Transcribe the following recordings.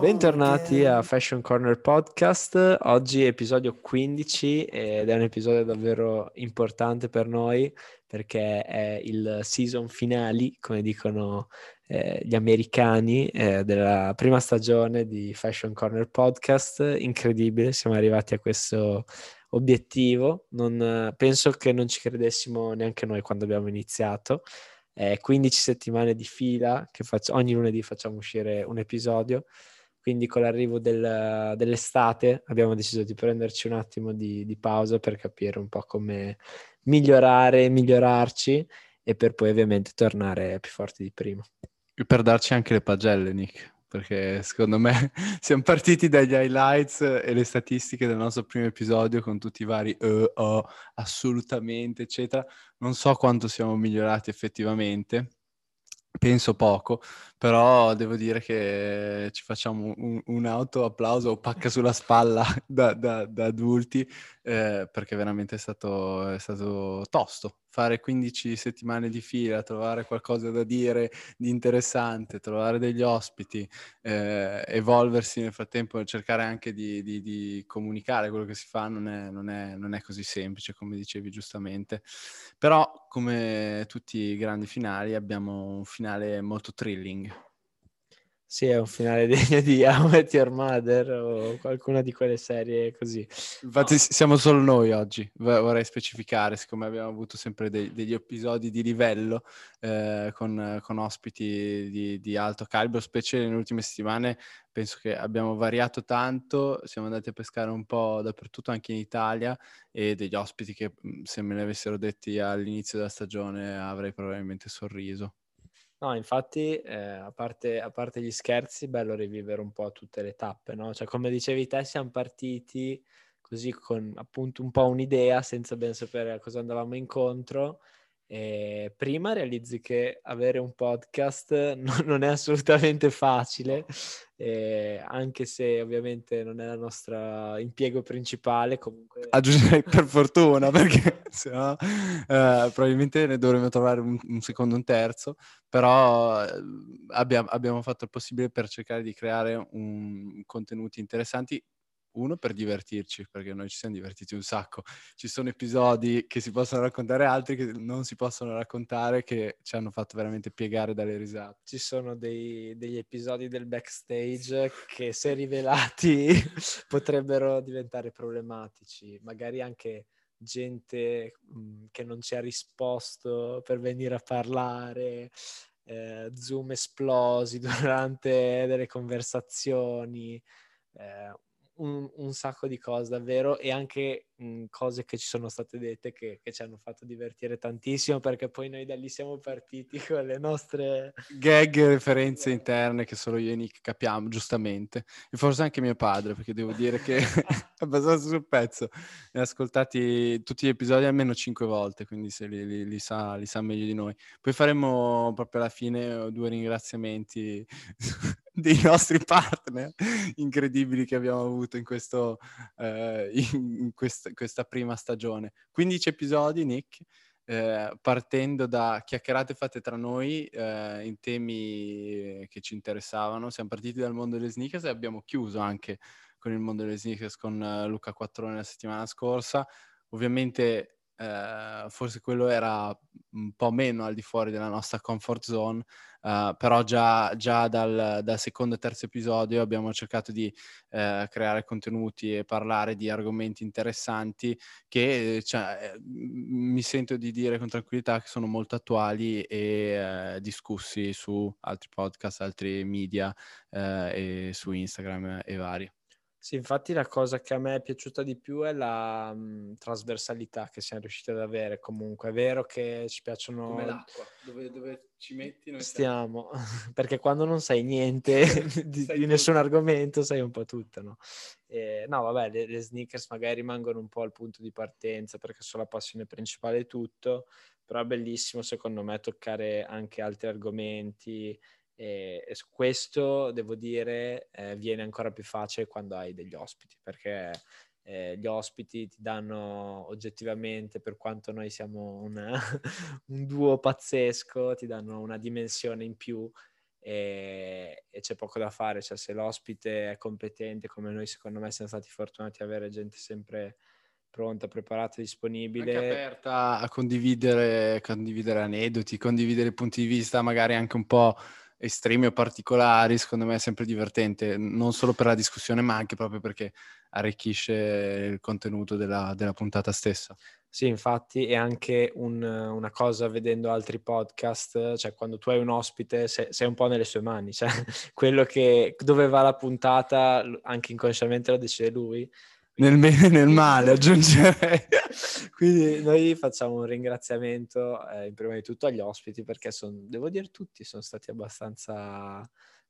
Bentornati a Fashion Corner Podcast, oggi episodio 15 ed è un episodio davvero importante per noi perché è il season finale, come dicono eh, gli americani, eh, della prima stagione di Fashion Corner Podcast. Incredibile, siamo arrivati a questo obiettivo, non, penso che non ci credessimo neanche noi quando abbiamo iniziato eh, 15 settimane di fila che faccio, ogni lunedì facciamo uscire un episodio. Quindi con l'arrivo del, dell'estate abbiamo deciso di prenderci un attimo di, di pausa per capire un po' come migliorare, migliorarci e per poi ovviamente tornare più forti di prima. E per darci anche le pagelle, Nick perché secondo me siamo partiti dagli highlights e le statistiche del nostro primo episodio con tutti i vari uh, oh, assolutamente, eccetera. Non so quanto siamo migliorati effettivamente, penso poco, però devo dire che ci facciamo un, un auto applauso o pacca sulla spalla da, da, da adulti eh, perché veramente è stato, è stato tosto fare 15 settimane di fila, trovare qualcosa da dire di interessante, trovare degli ospiti, eh, evolversi nel frattempo, cercare anche di, di, di comunicare quello che si fa non è, non, è, non è, così semplice, come dicevi giustamente. Però, come tutti i grandi finali, abbiamo un finale molto thrilling. Sì, è un finale degno di How Met Your Mother o qualcuna di quelle serie così. Infatti no. siamo solo noi oggi, vorrei specificare, siccome abbiamo avuto sempre dei, degli episodi di livello eh, con, con, ospiti di, di, alto calibro, specie nelle ultime settimane, penso che abbiamo variato tanto, siamo andati a pescare un po' dappertutto, anche in Italia, e degli ospiti che se me ne avessero detti all'inizio della stagione avrei probabilmente sorriso. No, infatti, eh, a, parte, a, parte, gli scherzi, bello rivivere un po' tutte le tappe, no? Cioè, come dicevi te, siamo partiti così con appunto un po' un'idea, senza ben sapere a cosa andavamo incontro. E prima realizzi che avere un podcast non, non è assolutamente facile, eh, anche se ovviamente non è il nostro impiego principale. Comunque... Aggiungerei per fortuna, perché sennò eh, probabilmente ne dovremmo trovare un, un secondo, un terzo, però eh, abbiamo, abbiamo, fatto il possibile per cercare di creare un, contenuti interessanti uno per divertirci, perché noi ci siamo divertiti un sacco. Ci sono episodi che si possono raccontare, altri che non si possono raccontare, che ci hanno fatto veramente piegare dalle risate. Ci sono dei, degli episodi del backstage che, se rivelati, potrebbero diventare problematici. Magari anche gente mh, mm, che non ci ha risposto per venire a parlare. Eh, zoom esplosi durante delle conversazioni, eh, un, un, sacco di cose davvero e anche mh, cose che ci sono state dette che, che, ci hanno fatto divertire tantissimo perché poi noi da lì siamo partiti con le nostre gag e referenze interne che solo io e Nick capiamo giustamente. E forse anche mio padre perché devo dire che è abbastanza sul pezzo. Ne ha ascoltati tutti gli episodi almeno cinque volte quindi se li, li, li, sa, li sa meglio di noi. Poi faremo proprio alla fine due ringraziamenti dei nostri partner incredibili che abbiamo avuto in, questo, eh, in quest- questa prima stagione. 15 episodi, Nick, eh, partendo da chiacchierate fatte tra noi eh, in temi che ci interessavano. Siamo partiti dal mondo delle sneakers e abbiamo chiuso anche con il mondo delle sneakers con uh, Luca Quattrone la settimana scorsa. Ovviamente eh, forse quello era un po' meno al di fuori della nostra comfort zone, uh, però già, già dal, dal, secondo e terzo episodio abbiamo cercato di uh, creare contenuti e parlare di argomenti interessanti che cioè, mi sento di dire con tranquillità che sono molto attuali e discussi su altri podcast, altri media e su Instagram e vari. Sì, infatti la cosa che a me è piaciuta di più è la mh, mhmm, trasversalità che siamo riusciti ad avere comunque. È vero che ci piacciono... Come l'acqua, dove, dove ci metti noi stiamo. Perché quando non sai niente di, di nessun argomento sai un po' tutto, no? E, no, vabbè, le, le, sneakers magari rimangono un po' al punto di partenza perché sono la passione principale di tutto, però è bellissimo secondo me toccare anche altri argomenti e, questo, devo dire, eh, viene ancora più facile quando hai degli ospiti, perché eh, gli ospiti ti danno oggettivamente, per quanto noi siamo una, un duo pazzesco, ti danno una dimensione in più e, e, c'è poco da fare, cioè se l'ospite è competente come noi secondo me siamo stati fortunati ad avere gente sempre pronta, preparata, disponibile. Anche aperta a condividere, condividere aneddoti, condividere punti di vista magari anche un po' estremi o particolari, secondo me è sempre divertente, non solo per la discussione ma anche proprio perché arricchisce il contenuto della, della puntata stessa. Sì, infatti è anche un, una cosa vedendo altri podcast, cioè quando tu hai un ospite sei, sei un po' nelle sue mani, cioè quello che dove va la puntata anche inconsciamente lo decide lui. Nel bene e nel male aggiungerei. Quindi noi facciamo un ringraziamento eh, prima di tutto agli ospiti perché sono, devo dire tutti sono stati abbastanza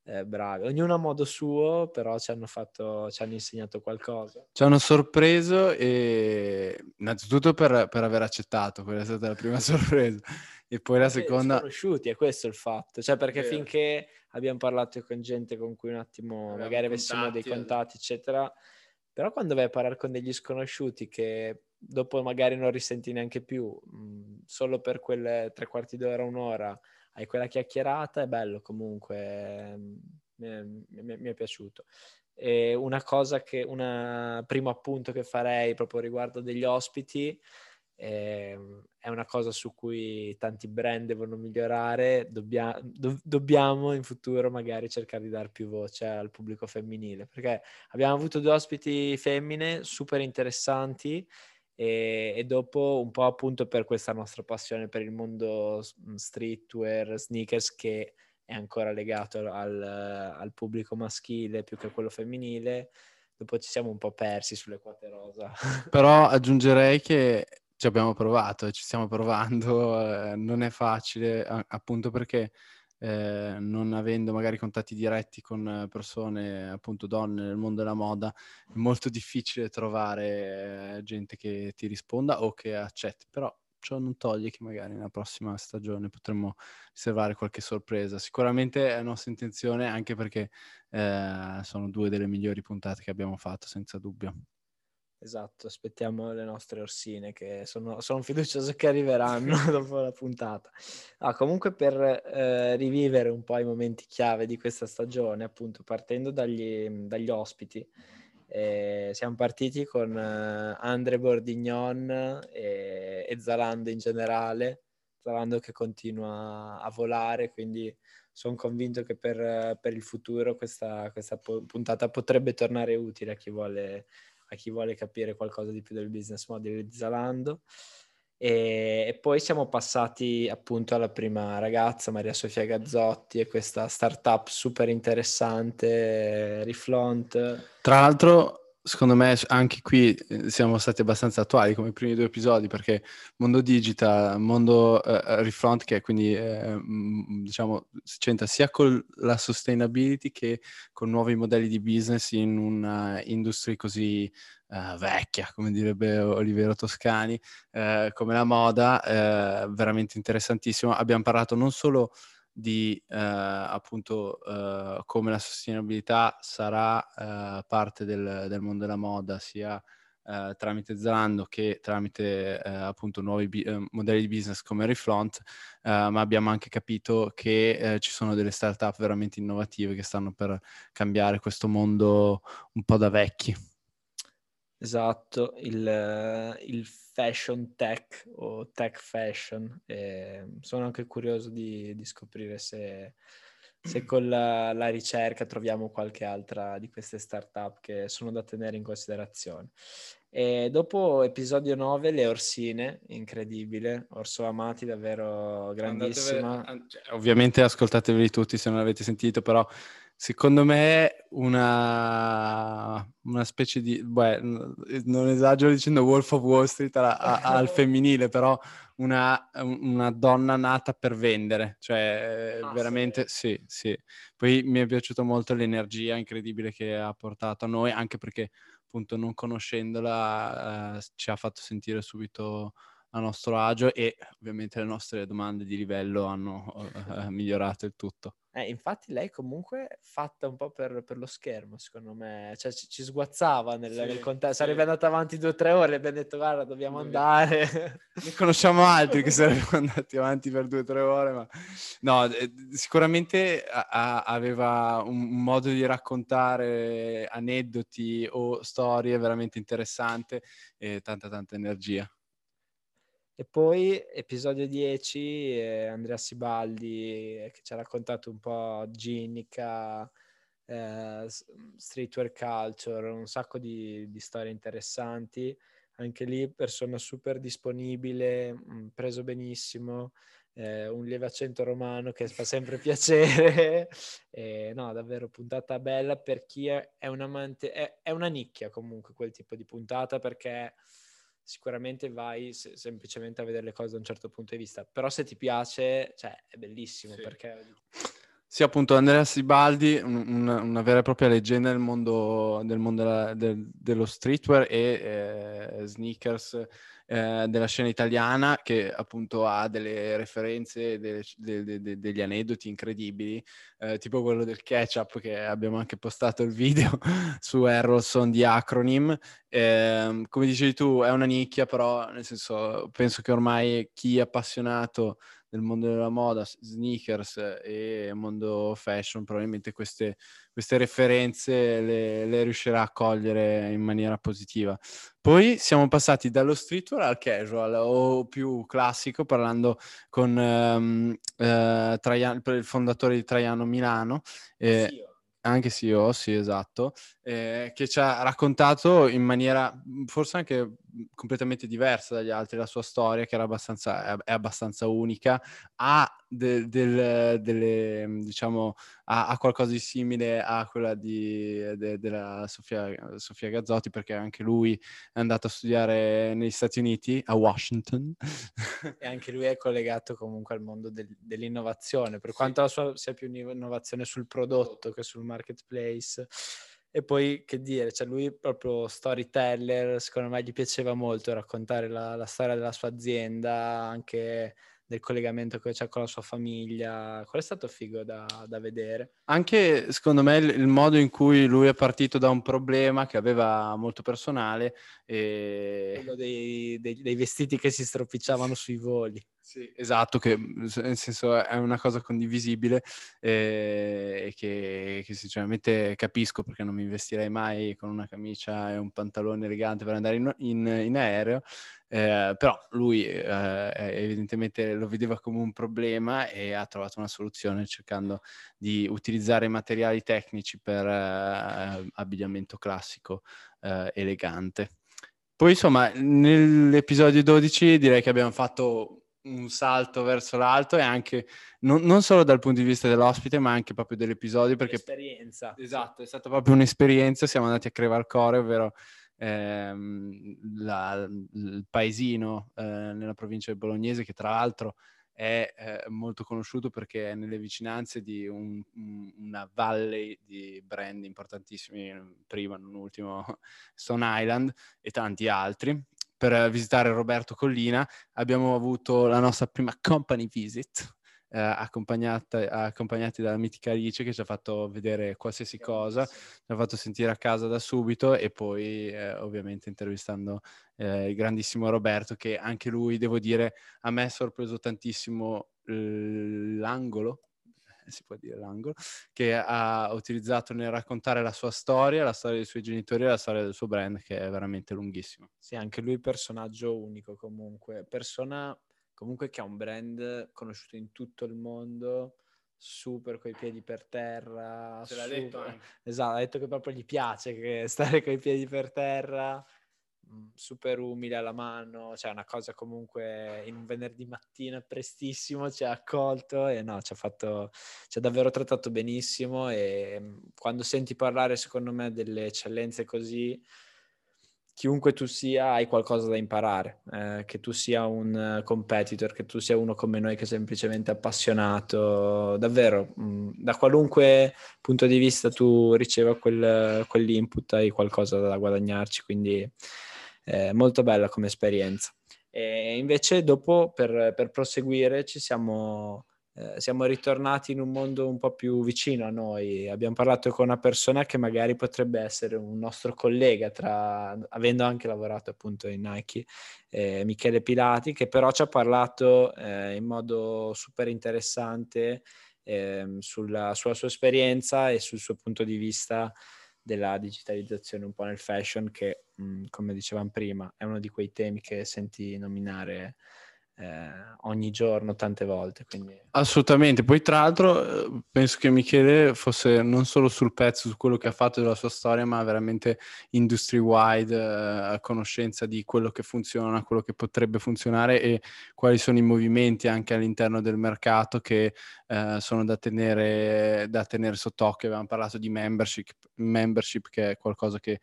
eh, bravi, ognuno a modo suo, però ci hanno, fatto, ci hanno insegnato qualcosa. Ci hanno sorpreso e innanzitutto per, per aver accettato, quella è stata la prima sorpresa. E poi la seconda... Sconosciuti, è questo il fatto. Cioè, perché Vero. finché abbiamo parlato con gente con cui un attimo Abbiamo magari avessimo dei contatti, eccetera, però quando vai a parlare con degli sconosciuti che dopo magari non risenti neanche più, mh, solo per quelle tre quarti d'ora, un'ora, hai quella chiacchierata, è bello comunque, mi, mi, mi è piaciuto. E una cosa che, un primo appunto che farei proprio riguardo degli ospiti, è una cosa su cui tanti brand devono migliorare, Dobbia, do, dobbiamo in futuro magari cercare di dare più voce al pubblico femminile, perché abbiamo avuto due ospiti femmine super interessanti e, e, dopo un po' appunto per questa nostra passione per il mondo streetwear, sneakers che è ancora legato al, al pubblico maschile più che a quello femminile, dopo ci siamo un po' persi sulle quote rosa. Però aggiungerei che ci abbiamo provato e ci stiamo provando, eh, non è facile a- appunto perché eh, non avendo magari contatti diretti con persone, appunto donne nel mondo della moda, è molto difficile trovare eh, gente che ti risponda o che accetti, però ciò non toglie che magari nella prossima stagione potremmo riservare qualche sorpresa. Sicuramente è nostra intenzione, anche perché eh, sono due delle migliori puntate che abbiamo fatto, senza dubbio. Esatto, aspettiamo le nostre orsine che sono, sono fiducioso che arriveranno dopo la puntata. Ah, comunque per eh, rivivere un po' i momenti chiave di questa stagione, appunto partendo dagli, dagli ospiti, eh, siamo partiti con eh, Andre Bordignon e, e, Zalando in generale, Zalando che continua a volare, quindi sono convinto che per, per il futuro questa, questa puntata potrebbe tornare utile a chi vuole a chi vuole capire qualcosa di più del business model di Zalando. E, e, poi siamo passati appunto alla prima ragazza, Maria Sofia Gazzotti, e questa startup super interessante, Reflont. Tra l'altro secondo me anche qui eh, siamo stati abbastanza attuali come i primi due episodi perché mondo digital, mondo uh, refront che quindi eh, diciamo si c'entra sia con la sustainability che con nuovi modelli di business in una industria così uh, vecchia come direbbe Olivero Toscani uh, come la moda veramente interessantissimo abbiamo parlato non solo di eh, appunto eh, come la sostenibilità sarà eh, parte del, del, mondo della moda sia eh, tramite Zalando che tramite eh, appunto nuovi bi- eh, modelli di business come Reflont, ma abbiamo anche capito che ci sono delle startup veramente innovative che stanno per cambiare questo mondo un po' da vecchi. Esatto, il, il fashion tech o tech fashion. E sono anche curioso di, di scoprire se, se con la, la, ricerca troviamo qualche altra di queste startup che sono da tenere in considerazione. E dopo episodio 9, le orsine, incredibile, Orso Amati, davvero grandissima. Andatevele, cioè, ovviamente ascoltateveli tutti se non l'avete sentito, però Secondo me una, una specie di, beh, non esagero dicendo Wolf of Wall Street a, a, al femminile, però una, una, donna nata per vendere, cioè ah, veramente sì. sì, sì. Poi mi è piaciuta molto l'energia incredibile che ha portato a noi, anche perché appunto non conoscendola eh, ci ha fatto sentire subito a nostro agio e ovviamente le nostre domande di livello hanno eh, migliorato il tutto. Eh, infatti lei comunque fatta un po' per, per lo schermo, secondo me, cioè ci, ci sguazzava nel, sì, nel contesto, sì. sarebbe andata avanti due o tre ore e abbiamo detto guarda dobbiamo andare. Ne conosciamo altri che sarebbero andati avanti per due o tre ore, ma no, eh, sicuramente a, a, aveva un, un, modo di raccontare aneddoti o storie veramente interessante e tanta tanta energia. E poi episodio 10, eh, Andrea Sibaldi eh, che ci ha raccontato un po' Ginica, eh, streetwear culture, un sacco di, di, storie interessanti. Anche lì persona super disponibile, mh, mm, preso benissimo, eh, un lieve accento romano che fa sempre piacere. e, no, davvero puntata bella per chi è, è un amante, è, è una nicchia comunque quel tipo di puntata perché sicuramente vai se- semplicemente a vedere le cose da un certo punto di vista, però se ti piace, cioè, è bellissimo sì. perché... Sì, appunto, Andrea Sibaldi, un, una vera e propria leggenda del mondo, del mondo della, del, dello streetwear e eh, sneakers eh, della scena italiana che appunto ha delle referenze, delle, de, de, degli aneddoti incredibili, eh, tipo quello del ketchup che abbiamo anche postato il video su Errolson di Acronym. Eh, come dicevi tu, è una nicchia, però nel senso penso che ormai chi è appassionato del mondo della moda, sneakers e mondo fashion, probabilmente queste, queste referenze le, le, riuscirà a cogliere in maniera positiva. Poi siamo passati dallo streetwear al casual o più classico, parlando con um, uh, Traian- il fondatore di Traiano Milano. Eh, sì, anche CEO, sì, esatto, eh, che ci ha raccontato in maniera forse anche completamente diversa dagli altri la sua storia, che era abbastanza, è abbastanza unica, ha de, del, delle, diciamo, ha, ha, qualcosa di simile a quella di, de, della Sofia, Sofia, Gazzotti, perché anche lui è andato a studiare negli Stati Uniti, a Washington. E anche lui è collegato comunque al mondo del, dell'innovazione, per sì. quanto la sua sia più innovazione sul prodotto che sul marketplace e poi che dire, cioè lui proprio storyteller, secondo me gli piaceva molto raccontare la, la storia della sua azienda, anche del collegamento che c'è con la sua famiglia. Quello è stato figo da, da vedere. Anche secondo me il, il, modo in cui lui è partito da un problema che aveva molto personale. E... Quello dei, dei, dei vestiti che si stropicciavano sui voli. Sì, esatto, che nel senso è una cosa condivisibile eh, e che, che, sinceramente capisco perché non mi investirei mai con una camicia e un pantalone elegante per andare in, in, in aereo, eh, però lui eh, evidentemente lo vedeva come un problema e ha trovato una soluzione cercando di utilizzare materiali tecnici per eh, abbigliamento classico eh, elegante. Poi insomma nell'episodio 12 direi che abbiamo fatto un salto verso l'alto e anche non, non, solo dal punto di vista dell'ospite ma anche proprio dell'episodio perché esperienza esatto è stata proprio un'esperienza siamo andati a Crevalcore ovvero ehm, la, il paesino eh, nella provincia Bolognese che tra l'altro è eh, molto conosciuto perché è nelle vicinanze di un, una valle di brand importantissimi, prima non ultimo Stone Island e tanti altri per visitare Roberto Collina. Abbiamo avuto la nostra prima company visit, eh, accompagnati dalla mitica Alice che ci ha fatto vedere qualsiasi cosa, ci ha fatto sentire a casa da subito e poi eh, ovviamente intervistando eh, il grandissimo Roberto che anche lui, devo dire, a me ha sorpreso tantissimo l'angolo si può dire l'angolo, che ha utilizzato nel raccontare la sua storia, la storia dei suoi genitori e la storia del suo brand, che è veramente lunghissimo. Sì, anche lui personaggio unico comunque, persona comunque che ha un brand conosciuto in tutto il mondo, super coi piedi per terra. Ce l'ha detto anche. Esatto, ha detto che proprio gli piace che stare coi piedi per terra super umile alla mano, cioè una cosa comunque in un venerdì mattina prestissimo ci ha accolto e no, ci ha fatto, ci ha davvero trattato benissimo e mm, quando senti parlare secondo me delle eccellenze così, chiunque tu sia hai qualcosa da imparare, eh, che tu sia un competitor, che tu sia uno come noi che è semplicemente appassionato, davvero, mh, mm, da qualunque punto di vista tu riceva quel, quell'input hai qualcosa da guadagnarci, quindi eh, molto bella come esperienza. E invece dopo per, per proseguire ci siamo eh, siamo ritornati in un mondo un po' più vicino a noi. Abbiamo parlato con una persona che magari potrebbe essere un nostro collega, tra, avendo anche lavorato appunto in Nike, eh, Michele Pilati, che però ci ha parlato eh, in modo super interessante ehm, sulla, sulla sua esperienza e sul suo punto di vista della digitalizzazione un po' nel fashion che, mh, come dicevamo prima, è uno di quei temi che senti nominare eh, ogni giorno tante volte. Quindi... Assolutamente, poi tra l'altro eh, penso che Michele fosse non solo sul pezzo, su quello che ha fatto della sua storia, ma veramente industry wide, eh, a conoscenza di quello che funziona, quello che potrebbe funzionare e quali sono i movimenti anche all'interno del mercato che eh, sono da tenere, da tenere sott'occhio. Abbiamo parlato di membership, membership che è qualcosa che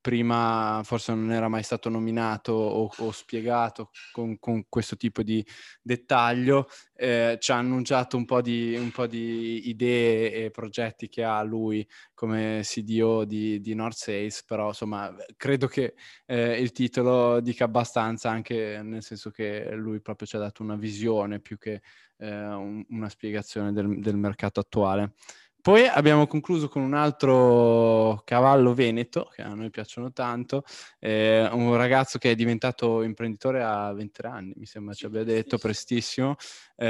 prima forse non era mai stato nominato o, o spiegato con, con, questo tipo di dettaglio, eh, ci ha annunciato un po, di, un po' di idee e progetti che ha lui come CDO di, di North Sales, però insomma credo che eh, il titolo dica abbastanza anche nel senso che lui proprio ci ha dato una visione più che eh, un, una spiegazione del, del mercato attuale. Poi abbiamo concluso con un altro cavallo veneto, che a noi piacciono tanto, eh, un ragazzo che è diventato imprenditore a 20 anni, mi sembra ci abbia detto, prestissimo. Eh,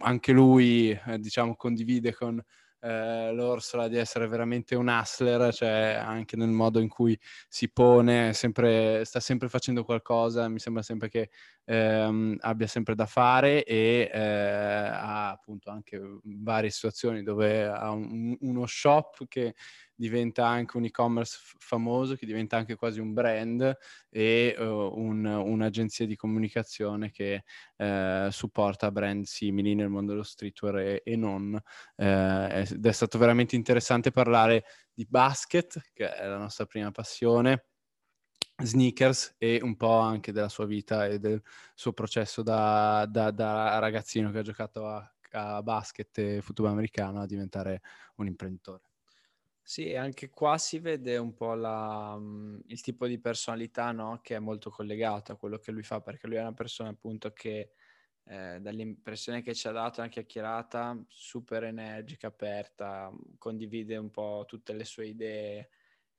anche lui, eh, diciamo, condivide con eh, l'Orsola di essere veramente un hustler, cioè anche nel modo in cui si pone, sempre, sta sempre facendo qualcosa, mi sembra sempre che ehm, abbia sempre da fare e eh, ha appunto anche varie situazioni dove ha un, uno shop che diventa anche un e-commerce f- famoso, che diventa anche quasi un brand e uh, un, un'agenzia di comunicazione che uh, supporta brand simili nel mondo dello streetwear e, e non. Uh, ed è stato veramente interessante parlare di basket, che è la nostra prima passione, sneakers e un po' anche della sua vita e del suo processo da, da, da ragazzino che ha giocato a, a basket e football americano a diventare un imprenditore. Sì, anche qua si vede un po' la, mhmm, il tipo di personalità, no? Che è molto collegato a quello che lui fa, perché lui è una persona appunto che eh, dall'impressione che ci ha dato anche chiacchierata, super energica, aperta, condivide un po' tutte le sue idee,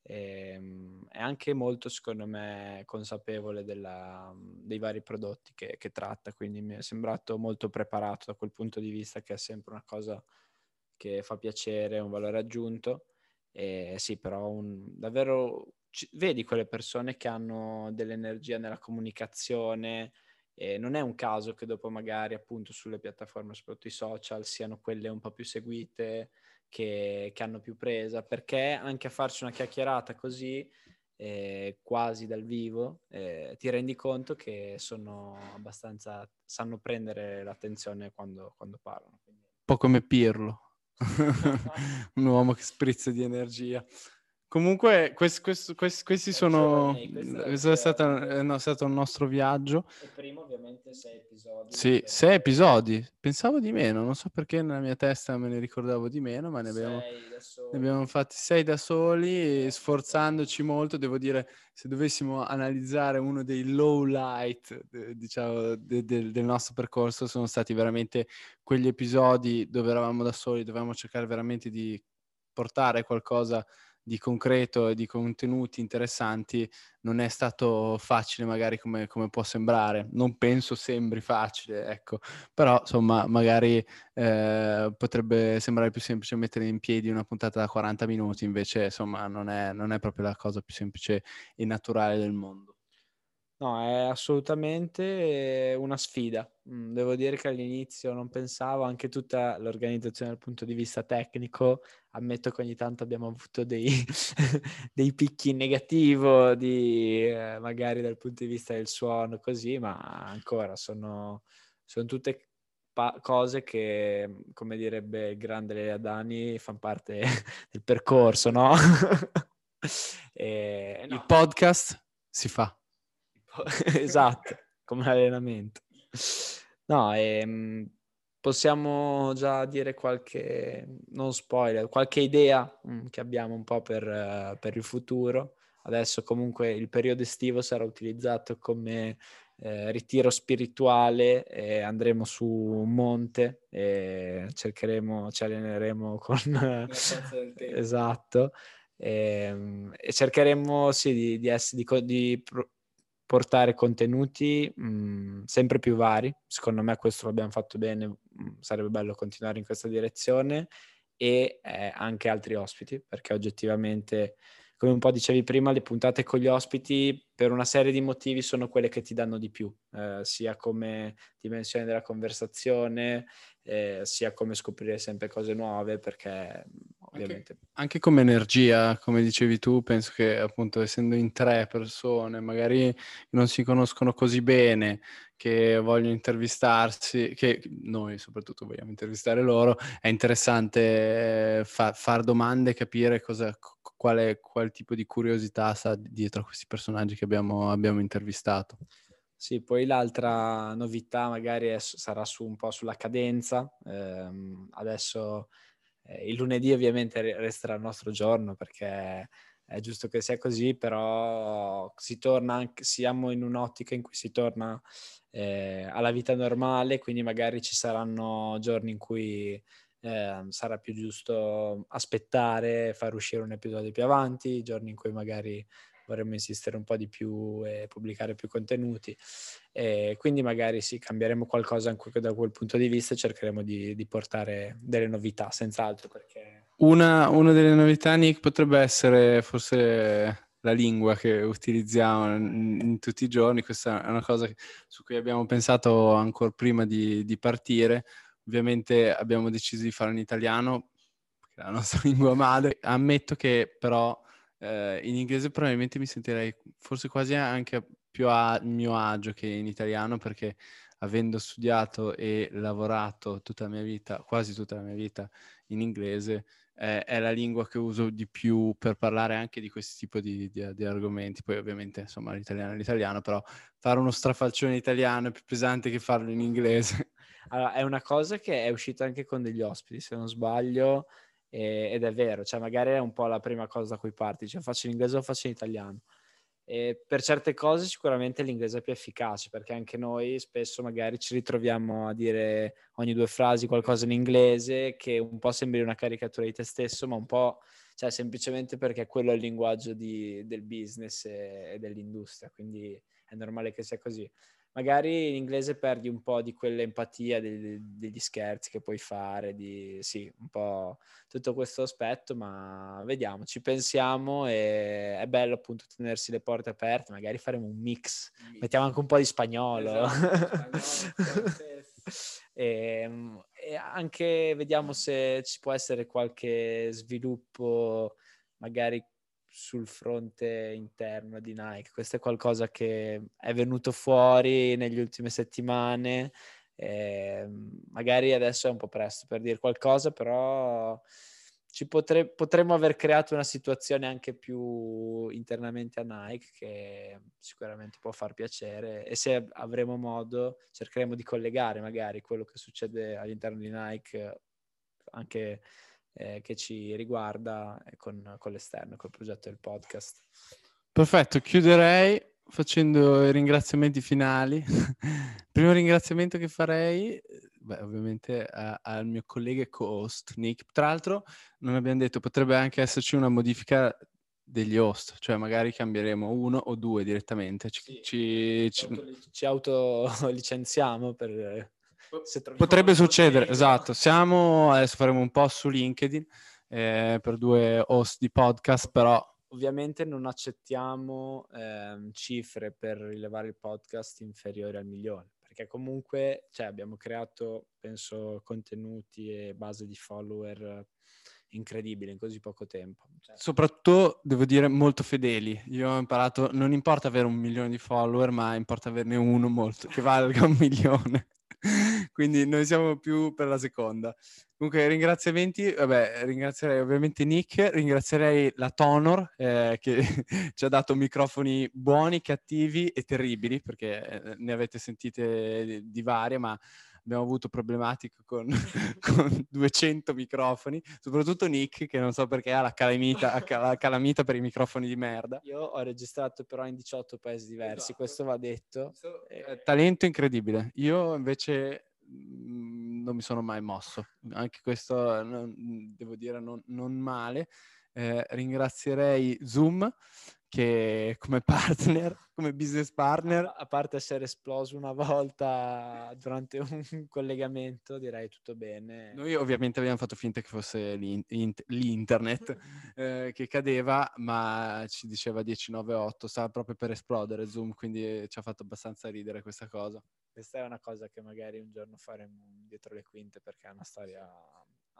e, ehm, è anche molto, secondo me, consapevole della, dei vari prodotti che, che tratta, quindi mi è sembrato molto preparato da quel punto di vista che è sempre una cosa che fa piacere, un valore aggiunto eh, sì, però un, davvero c- vedi quelle persone che hanno dell'energia nella comunicazione. E non è un caso che dopo magari appunto sulle piattaforme, soprattutto i social, siano quelle un po' più seguite, che, che hanno più presa, perché anche a farci una chiacchierata così, eh, quasi dal vivo, eh, ti rendi conto che sono abbastanza, sanno prendere l'attenzione quando, quando parlano. Un po' come Pirlo. un uomo che sprizza di energia. Comunque, questi, questi, questi, questi sono. Questo è stato, è, no, è stato il nostro viaggio. E prima, ovviamente, sei episodi. Sì, sei episodi. Pensavo di meno, non so perché nella mia testa me ne ricordavo di meno, ma ne abbiamo, ne abbiamo fatti sei da soli, sforzandoci molto. Devo dire, se dovessimo analizzare uno dei low light, diciamo, de, de, del nostro percorso, sono stati veramente quegli episodi dove eravamo da soli, dovevamo cercare veramente di portare qualcosa di concreto e di contenuti interessanti non è stato facile magari come, come, può sembrare. Non penso sembri facile, ecco, però insomma magari eh, potrebbe sembrare più semplice mettere in piedi una puntata da 40 minuti, invece insomma non è, non è proprio la cosa più semplice e naturale del mondo. No, è assolutamente una sfida. Mm, devo dire che all'inizio non pensavo, anche tutta l'organizzazione dal punto di vista tecnico, ammetto che ogni tanto abbiamo avuto dei, dei picchi in negativo, di, eh, magari dal punto di vista del suono, così, ma ancora sono, sono tutte pa- cose che, come direbbe il grande Lea Dani, fanno parte del percorso, no? e, no. Il podcast si fa. esatto, come allenamento. No, ehm, possiamo già dire qualche, non spoiler, qualche idea mh, mm, che abbiamo un po' per, uh, per il futuro. adesso comunque il periodo estivo sarà utilizzato come eh, ritiro spirituale e andremo su un monte e cercheremo, ci alleneremo con... esatto. E, ehm, e, cercheremo sì, di, di, essere, di, di portare contenuti mh, mhmm, sempre più vari. Secondo me questo l'abbiamo fatto bene, mhmm, sarebbe bello continuare in questa direzione e eh, anche altri ospiti, perché oggettivamente come un po' dicevi prima, le puntate con gli ospiti per una serie di motivi sono quelle che ti danno di più, eh, sia come dimensione della conversazione, eh, sia come scoprire sempre cose nuove, perché ovviamente... Anche, anche, come energia, come dicevi tu, penso che appunto essendo in tre persone, magari non si conoscono così bene, che vogliono intervistarsi, che noi soprattutto vogliamo intervistare loro, è interessante fa- fare domande, capire cosa quale, qual tipo di curiosità sta dietro a questi personaggi che abbiamo, abbiamo intervistato. Sì, poi l'altra novità magari è, sarà su un po' sulla cadenza. Eh, adesso eh, il lunedì ovviamente resterà il nostro giorno perché è giusto che sia così, però si torna anche, siamo in un'ottica in cui si torna eh, alla vita normale, quindi magari ci saranno giorni in cui eh, sarà più giusto aspettare, far uscire un episodio più avanti, giorni in cui magari vorremmo insistere un po' di più e pubblicare più contenuti. E quindi magari sì, cambieremo qualcosa anche da quel punto di vista e cercheremo di, di portare delle novità, senz'altro. Perché... Una, una delle novità, Nick, potrebbe essere forse la lingua che utilizziamo in, in, tutti i giorni. Questa è una cosa su cui abbiamo pensato ancora prima di, di partire Ovviamente abbiamo deciso di farlo in italiano, la nostra lingua madre. Ammetto che però eh, in inglese probabilmente mi sentirei forse quasi anche più a mio agio che in italiano, perché avendo studiato e lavorato tutta la mia vita, quasi tutta la mia vita in inglese, eh, è la lingua che uso di più per parlare anche di questo tipo di, di, di, argomenti. Poi ovviamente, insomma, l'italiano è l'italiano, però fare uno strafalcione italiano è più pesante che farlo in inglese. Allora, è una cosa che è uscita anche con degli ospiti, se non sbaglio, e, ed è vero, cioè magari è un po' la prima cosa da cui parti, cioè faccio in inglese o faccio in italiano. E per certe cose sicuramente l'inglese è più efficace perché anche noi spesso magari ci ritroviamo a dire ogni due frasi qualcosa in inglese che un po' sembri una caricatura di te stesso, ma un po' cioè semplicemente perché quello è il linguaggio di, del business e, e dell'industria, quindi è normale che sia così magari in inglese perdi un po' di quell'empatia degli, degli scherzi che puoi fare, di sì, un po' tutto questo aspetto, ma vediamo, ci pensiamo e è bello appunto tenersi le porte aperte, magari faremo un mix, mettiamo anche un po' di spagnolo. Esatto, e, ehm, e anche vediamo se ci può essere qualche sviluppo magari sul fronte interno di Nike. Questo è qualcosa che è venuto fuori negli ultime settimane. Eh, magari adesso è un po' presto per dire qualcosa, però ci potre- potremmo aver creato una situazione anche più internamente a Nike che sicuramente può far piacere e se avremo modo cercheremo di collegare magari quello che succede all'interno di Nike anche eh, che ci riguarda con, con l'esterno, col progetto del podcast. Perfetto, chiuderei facendo i ringraziamenti finali. Primo ringraziamento che farei, beh, ovviamente a, al mio collega e co-host Nick. Tra l'altro, non abbiamo detto, potrebbe anche esserci una modifica degli host, cioè magari cambieremo uno o due direttamente. Ci, sì, ci, ci, ci autolicenziamo per Potrebbe succedere, esatto. Siamo, adesso faremo un post su LinkedIn eh, per due host di podcast, però... Ovviamente non accettiamo ehm, cifre per rilevare il podcast inferiori al milione, perché comunque cioè, abbiamo creato, penso, contenuti e base di follower incredibile in così poco tempo. Cioè. Soprattutto, devo dire, molto fedeli. Io ho imparato, non importa avere un milione di follower, ma importa averne uno molto, che valga un milione. Quindi noi siamo più per la seconda. Comunque, ringraziamenti, vabbè, ringrazierei ovviamente Nick, ringrazierei la Tonor eh, che ci ha dato microfoni buoni, cattivi e terribili, perché eh, ne avete sentite di varie, ma abbiamo avuto problematiche con, con 200 microfoni, soprattutto Nick che non so perché ha la calamita, la calamita per i microfoni di merda. Io ho registrato però in 18 paesi diversi, esatto. questo va detto. Eh, talento incredibile. Io invece non mi sono mai mosso, anche questo devo dire non, non male. Eh, ringrazierei Zoom che come partner, come business partner. A parte essere esploso una volta durante un collegamento, direi tutto bene. Noi ovviamente abbiamo fatto finta che fosse l'int- l'internet eh, che cadeva, ma ci diceva 1098, stava proprio per esplodere Zoom, quindi ci ha fatto abbastanza ridere questa cosa. Questa è una cosa che magari un giorno faremo dietro le quinte perché è una storia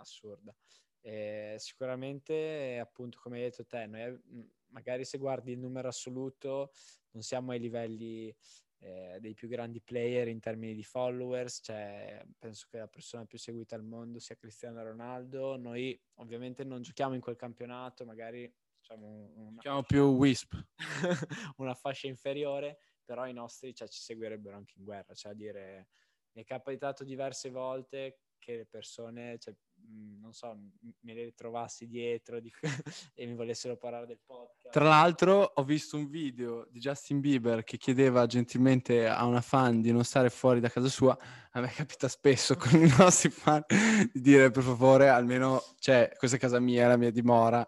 assurda. E sicuramente, appunto, come hai detto te, noi magari se guardi il numero assoluto non siamo ai livelli eh, dei più grandi player in termini di followers, cioè penso che la persona più seguita al mondo sia Cristiano Ronaldo, noi ovviamente non giochiamo in quel campionato, magari facciamo una giochiamo più Wisp, una fascia inferiore, però i nostri cioè, ci seguirebbero anche in guerra, cioè a dire mi è capitato diverse volte che le persone, cioè, non so, me le ritrovassi dietro di... e mi volessero parlare del podcast. Tra l'altro ho visto un video di Justin Bieber che chiedeva gentilmente a una fan di non stare fuori da casa sua. A me capita spesso con i nostri fan di dire per favore almeno, cioè, questa è casa mia, è la mia dimora,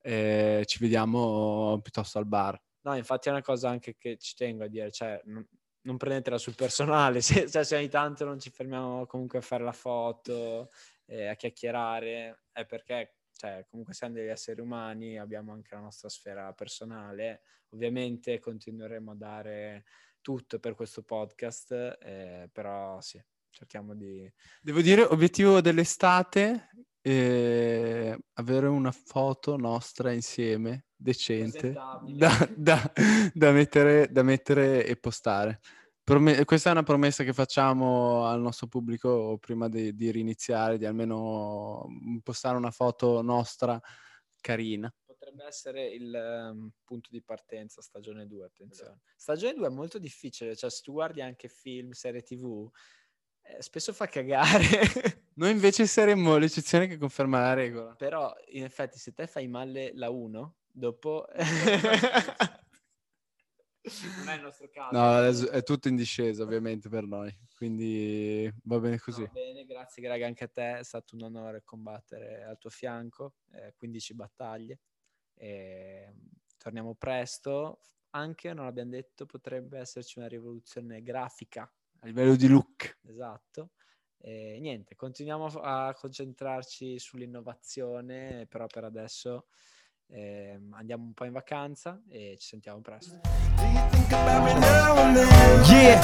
eh, ci vediamo piuttosto al bar. No, infatti è una cosa anche che ci tengo a dire, cioè non prendetela sul personale, se, cioè, se ogni tanto non ci fermiamo comunque a fare la foto, eh, a chiacchierare, è perché cioè, comunque siamo degli esseri umani, abbiamo anche la nostra sfera personale, ovviamente continueremo a dare tutto per questo podcast, eh, però sì, cerchiamo di... Devo dire, obiettivo dell'estate, eh, avere una foto nostra insieme decente da, da, da, mettere, da mettere e postare. Prome- questa è una promessa che facciamo al nostro pubblico prima di, di riniziare, di almeno postare una foto nostra carina. Potrebbe essere il um, punto di partenza, stagione 2, attenzione. Esatto. Stagione 2 è molto difficile, cioè se tu guardi anche film, serie tv, eh, spesso fa cagare. Noi invece saremmo l'eccezione che conferma la regola. Però, in effetti, se te fai male la 1, dopo... non è il nostro caso. No, è, è, tutto in discesa ovviamente per noi, quindi va bene così. Va bene, grazie Greg anche a te, è stato un onore combattere al tuo fianco, eh, 15 battaglie. E torniamo presto, anche, non abbiamo detto, potrebbe esserci una rivoluzione grafica a livello di look. Esatto. E niente, continuiamo a concentrarci sull'innovazione, però per adesso eh, andiamo un po' in vacanza e ci sentiamo presto. Yeah,